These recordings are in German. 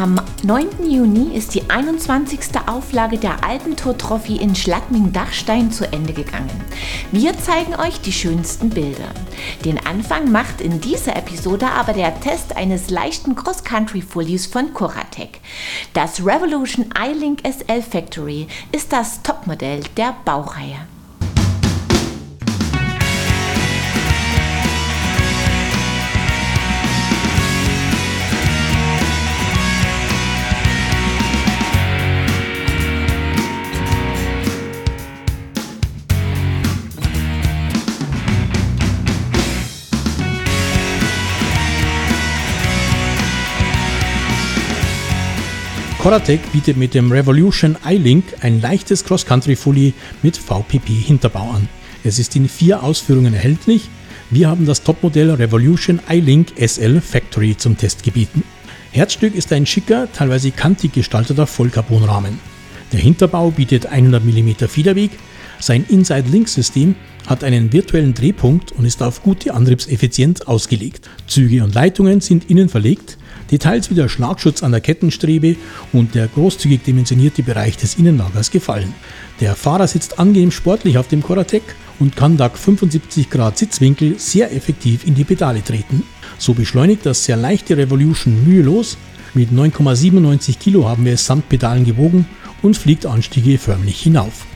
Am 9. Juni ist die 21. Auflage der Alpentour Trophy in Schladming-Dachstein zu Ende gegangen. Wir zeigen euch die schönsten Bilder. Den Anfang macht in dieser Episode aber der Test eines leichten Cross-Country-Fullies von Coratec. Das Revolution iLink SL Factory ist das Topmodell der Baureihe. Coratec bietet mit dem Revolution iLink ein leichtes Cross-Country-Fully mit VPP-Hinterbau an. Es ist in vier Ausführungen erhältlich. Wir haben das Topmodell Revolution iLink SL Factory zum Test gebeten. Herzstück ist ein schicker, teilweise kantig gestalteter Vollcarbonrahmen. Der Hinterbau bietet 100 mm Federweg, sein Inside-Link-System hat einen virtuellen Drehpunkt und ist auf gute Antriebseffizienz ausgelegt. Züge und Leitungen sind innen verlegt, Details wie der Schlagschutz an der Kettenstrebe und der großzügig dimensionierte Bereich des Innenlagers gefallen. Der Fahrer sitzt angenehm sportlich auf dem Coratec und kann dank 75 Grad Sitzwinkel sehr effektiv in die Pedale treten. So beschleunigt das sehr leichte Revolution mühelos. Mit 9,97 Kilo haben wir es samt Pedalen gewogen und fliegt Anstiege förmlich hinauf.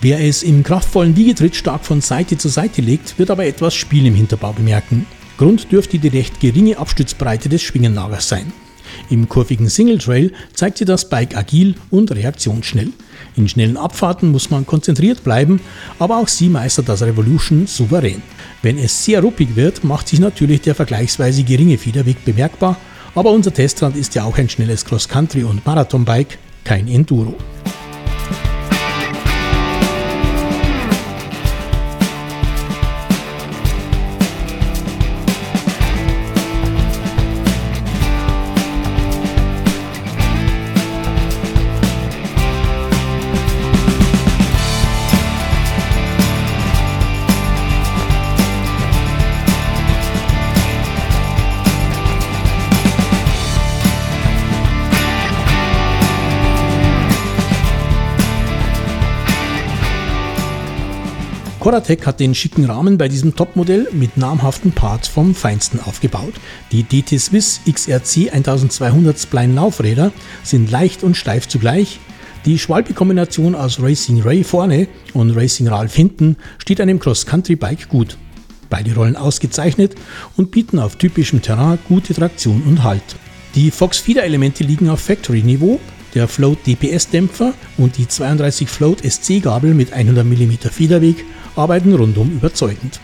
Wer es im kraftvollen Wiegetritt stark von Seite zu Seite legt, wird aber etwas Spiel im Hinterbau bemerken. Grund dürfte die recht geringe Abstützbreite des Schwingenlagers sein. Im kurvigen Single Trail zeigt sich das Bike agil und reaktionsschnell. In schnellen Abfahrten muss man konzentriert bleiben, aber auch sie meistert das Revolution souverän. Wenn es sehr ruppig wird, macht sich natürlich der vergleichsweise geringe Federweg bemerkbar, aber unser Testrad ist ja auch ein schnelles Cross-Country- und Marathon-Bike, kein Enduro. Coratec hat den schicken Rahmen bei diesem Topmodell mit namhaften Parts vom Feinsten aufgebaut. Die DT Swiss XRC 1200 Spline Laufräder sind leicht und steif zugleich. Die Schwalbe-Kombination aus Racing Ray vorne und Racing Ralph hinten steht einem Cross-Country-Bike gut. Beide rollen ausgezeichnet und bieten auf typischem Terrain gute Traktion und Halt. Die Fox Feeder Elemente liegen auf Factory Niveau der Float DPS Dämpfer und die 32 Float SC Gabel mit 100 mm Federweg arbeiten rundum überzeugend.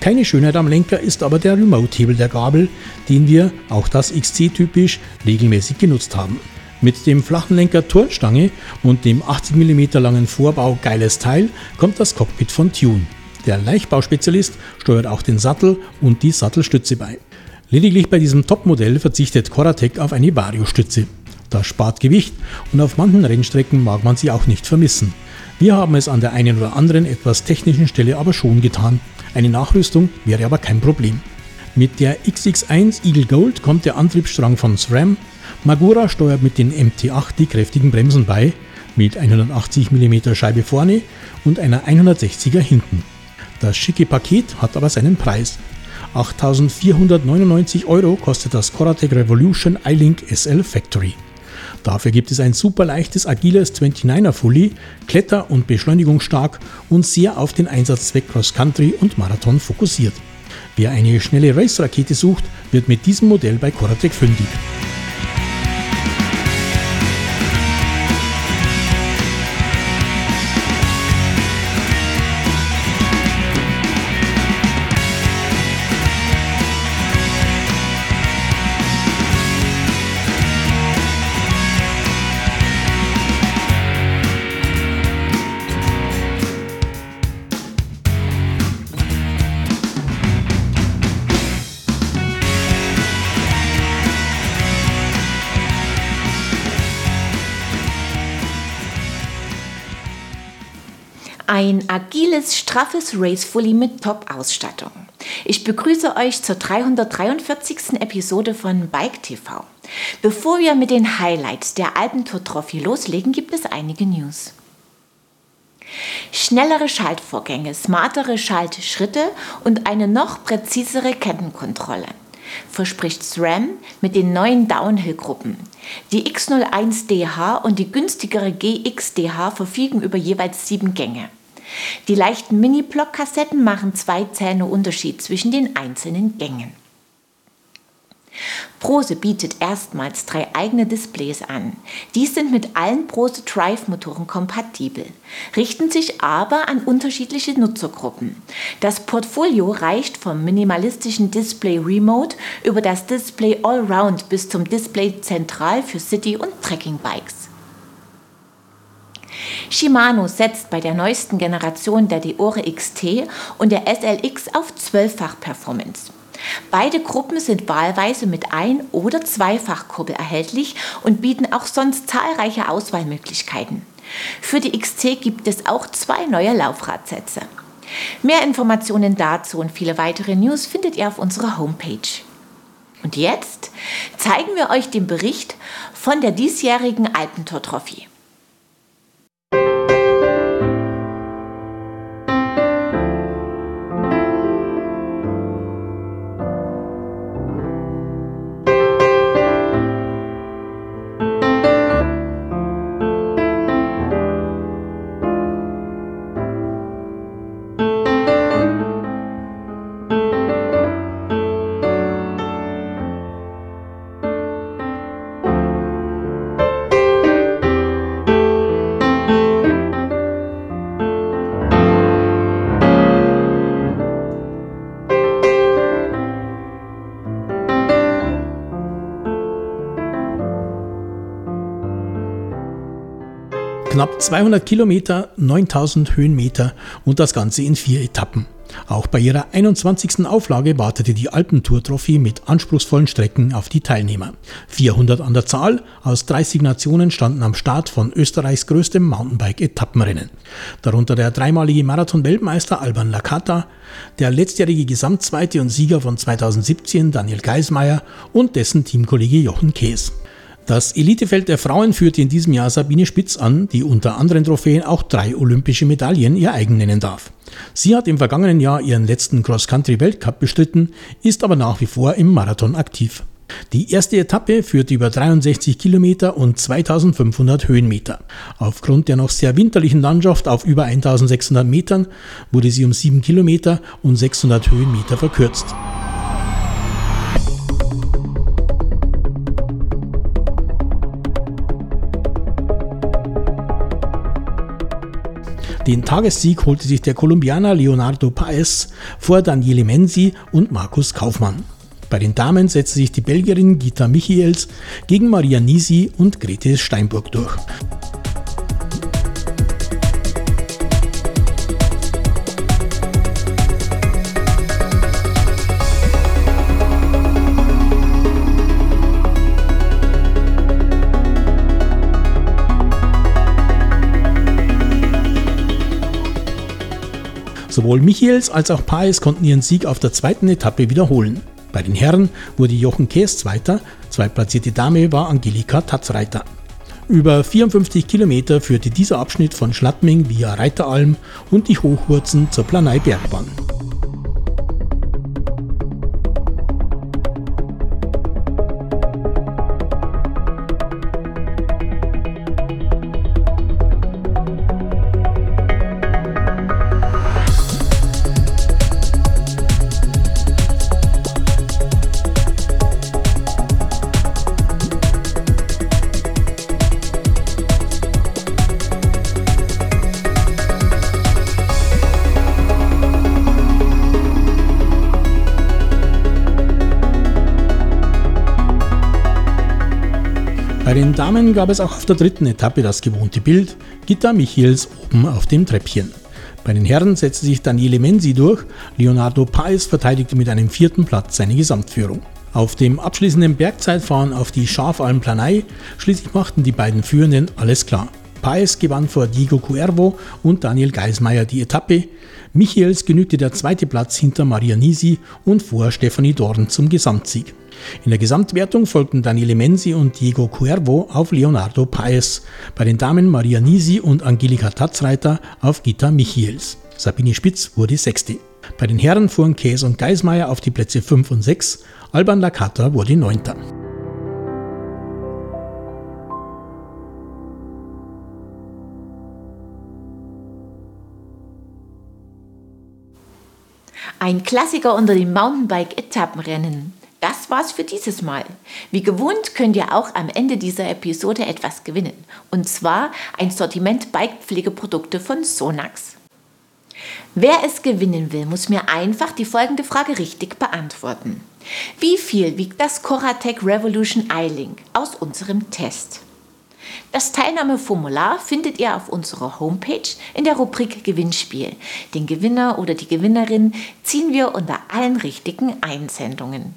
Keine Schönheit am Lenker ist aber der Remote-Hebel der Gabel, den wir, auch das XC-typisch, regelmäßig genutzt haben. Mit dem flachen Lenker Turnstange und dem 80 mm langen Vorbau Geiles Teil kommt das Cockpit von Tune. Der Leichtbauspezialist steuert auch den Sattel und die Sattelstütze bei. Lediglich bei diesem Topmodell verzichtet Coratec auf eine Vario-Stütze. Das spart Gewicht und auf manchen Rennstrecken mag man sie auch nicht vermissen. Wir haben es an der einen oder anderen etwas technischen Stelle aber schon getan. Eine Nachrüstung wäre aber kein Problem. Mit der XX1 Eagle Gold kommt der Antriebsstrang von SRAM. Magura steuert mit den MT8 die kräftigen Bremsen bei, mit 180 mm Scheibe vorne und einer 160er hinten. Das schicke Paket hat aber seinen Preis. 8.499 Euro kostet das Coratec Revolution iLink SL Factory. Dafür gibt es ein super leichtes, agiles 29er Fully, kletter- und beschleunigungsstark und sehr auf den Einsatzzweck Cross Country und Marathon fokussiert. Wer eine schnelle Race-Rakete sucht, wird mit diesem Modell bei Coratec fündig. Ein agiles, straffes Race Fully mit Top-Ausstattung. Ich begrüße euch zur 343. Episode von Bike TV. Bevor wir mit den Highlights der Alpentour Trophy loslegen, gibt es einige News. Schnellere Schaltvorgänge, smartere Schaltschritte und eine noch präzisere Kettenkontrolle verspricht SRAM mit den neuen Downhill-Gruppen. Die X01DH und die günstigere GXDH verfügen über jeweils sieben Gänge. Die leichten Mini-Block-Kassetten machen zwei Zähne Unterschied zwischen den einzelnen Gängen. Prose bietet erstmals drei eigene Displays an. Dies sind mit allen Prose Drive Motoren kompatibel, richten sich aber an unterschiedliche Nutzergruppen. Das Portfolio reicht vom minimalistischen Display Remote über das Display Allround bis zum Display Zentral für City- und Trekkingbikes. Shimano setzt bei der neuesten Generation der Deore XT und der SLX auf Zwölffach Performance. Beide Gruppen sind wahlweise mit Ein- oder Zweifachkurbel erhältlich und bieten auch sonst zahlreiche Auswahlmöglichkeiten. Für die XC gibt es auch zwei neue Laufradsätze. Mehr Informationen dazu und viele weitere News findet ihr auf unserer Homepage. Und jetzt zeigen wir euch den Bericht von der diesjährigen Alpentor Knapp 200 Kilometer, 9000 Höhenmeter und das Ganze in vier Etappen. Auch bei ihrer 21. Auflage wartete die Alpentour Trophy mit anspruchsvollen Strecken auf die Teilnehmer. 400 an der Zahl aus 30 Nationen standen am Start von Österreichs größtem Mountainbike-Etappenrennen. Darunter der dreimalige Marathon-Weltmeister Alban Lakata, der letztjährige Gesamtzweite und Sieger von 2017 Daniel Geismeier und dessen Teamkollege Jochen Kees. Das Elitefeld der Frauen führte in diesem Jahr Sabine Spitz an, die unter anderen Trophäen auch drei olympische Medaillen ihr eigen nennen darf. Sie hat im vergangenen Jahr ihren letzten Cross-Country-Weltcup bestritten, ist aber nach wie vor im Marathon aktiv. Die erste Etappe führte über 63 Kilometer und 2500 Höhenmeter. Aufgrund der noch sehr winterlichen Landschaft auf über 1600 Metern wurde sie um 7 Kilometer und 600 Höhenmeter verkürzt. Den Tagessieg holte sich der Kolumbianer Leonardo Paes vor Daniele Menzi und Markus Kaufmann. Bei den Damen setzte sich die Belgierin Gita Michiels gegen Maria Nisi und Grete Steinburg durch. Sowohl Michels als auch Paes konnten ihren Sieg auf der zweiten Etappe wiederholen. Bei den Herren wurde Jochen Kees Zweiter, zweitplatzierte Dame war Angelika Tatzreiter. Über 54 Kilometer führte dieser Abschnitt von Schladming via Reiteralm und die Hochwurzen zur Planei Bergbahn. Den Damen gab es auch auf der dritten Etappe das gewohnte Bild, Gitta Michels oben auf dem Treppchen. Bei den Herren setzte sich Daniele Menzi durch, Leonardo Paes verteidigte mit einem vierten Platz seine Gesamtführung. Auf dem abschließenden Bergzeitfahren auf die Schafalm-Planei schließlich machten die beiden Führenden alles klar. Paes gewann vor Diego Cuervo und Daniel Geismeier die Etappe. Michels genügte der zweite Platz hinter Maria Nisi und vor Stefanie Dorn zum Gesamtsieg. In der Gesamtwertung folgten Daniele Menzi und Diego Cuervo auf Leonardo Paes, bei den Damen Maria Nisi und Angelika Tatzreiter auf Gita Michiels. Sabine Spitz wurde Sechste. Bei den Herren fuhren Käs und Geismeier auf die Plätze 5 und 6, Alban Lakata wurde Neunter. Ein Klassiker unter den Mountainbike-Etappenrennen. Das war's für dieses Mal. Wie gewohnt könnt ihr auch am Ende dieser Episode etwas gewinnen. Und zwar ein Sortiment Bikepflegeprodukte von Sonax. Wer es gewinnen will, muss mir einfach die folgende Frage richtig beantworten. Wie viel wiegt das Coratec Revolution iLink aus unserem Test? Das Teilnahmeformular findet ihr auf unserer Homepage in der Rubrik Gewinnspiel. Den Gewinner oder die Gewinnerin ziehen wir unter allen richtigen Einsendungen.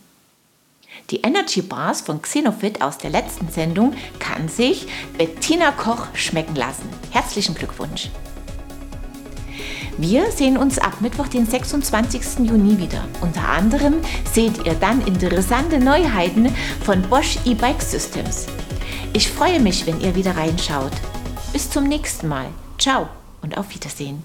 Die Energy Bars von Xenofit aus der letzten Sendung kann sich Bettina Koch schmecken lassen. Herzlichen Glückwunsch! Wir sehen uns ab Mittwoch, den 26. Juni wieder. Unter anderem seht ihr dann interessante Neuheiten von Bosch E-Bike Systems. Ich freue mich, wenn ihr wieder reinschaut. Bis zum nächsten Mal. Ciao und auf Wiedersehen.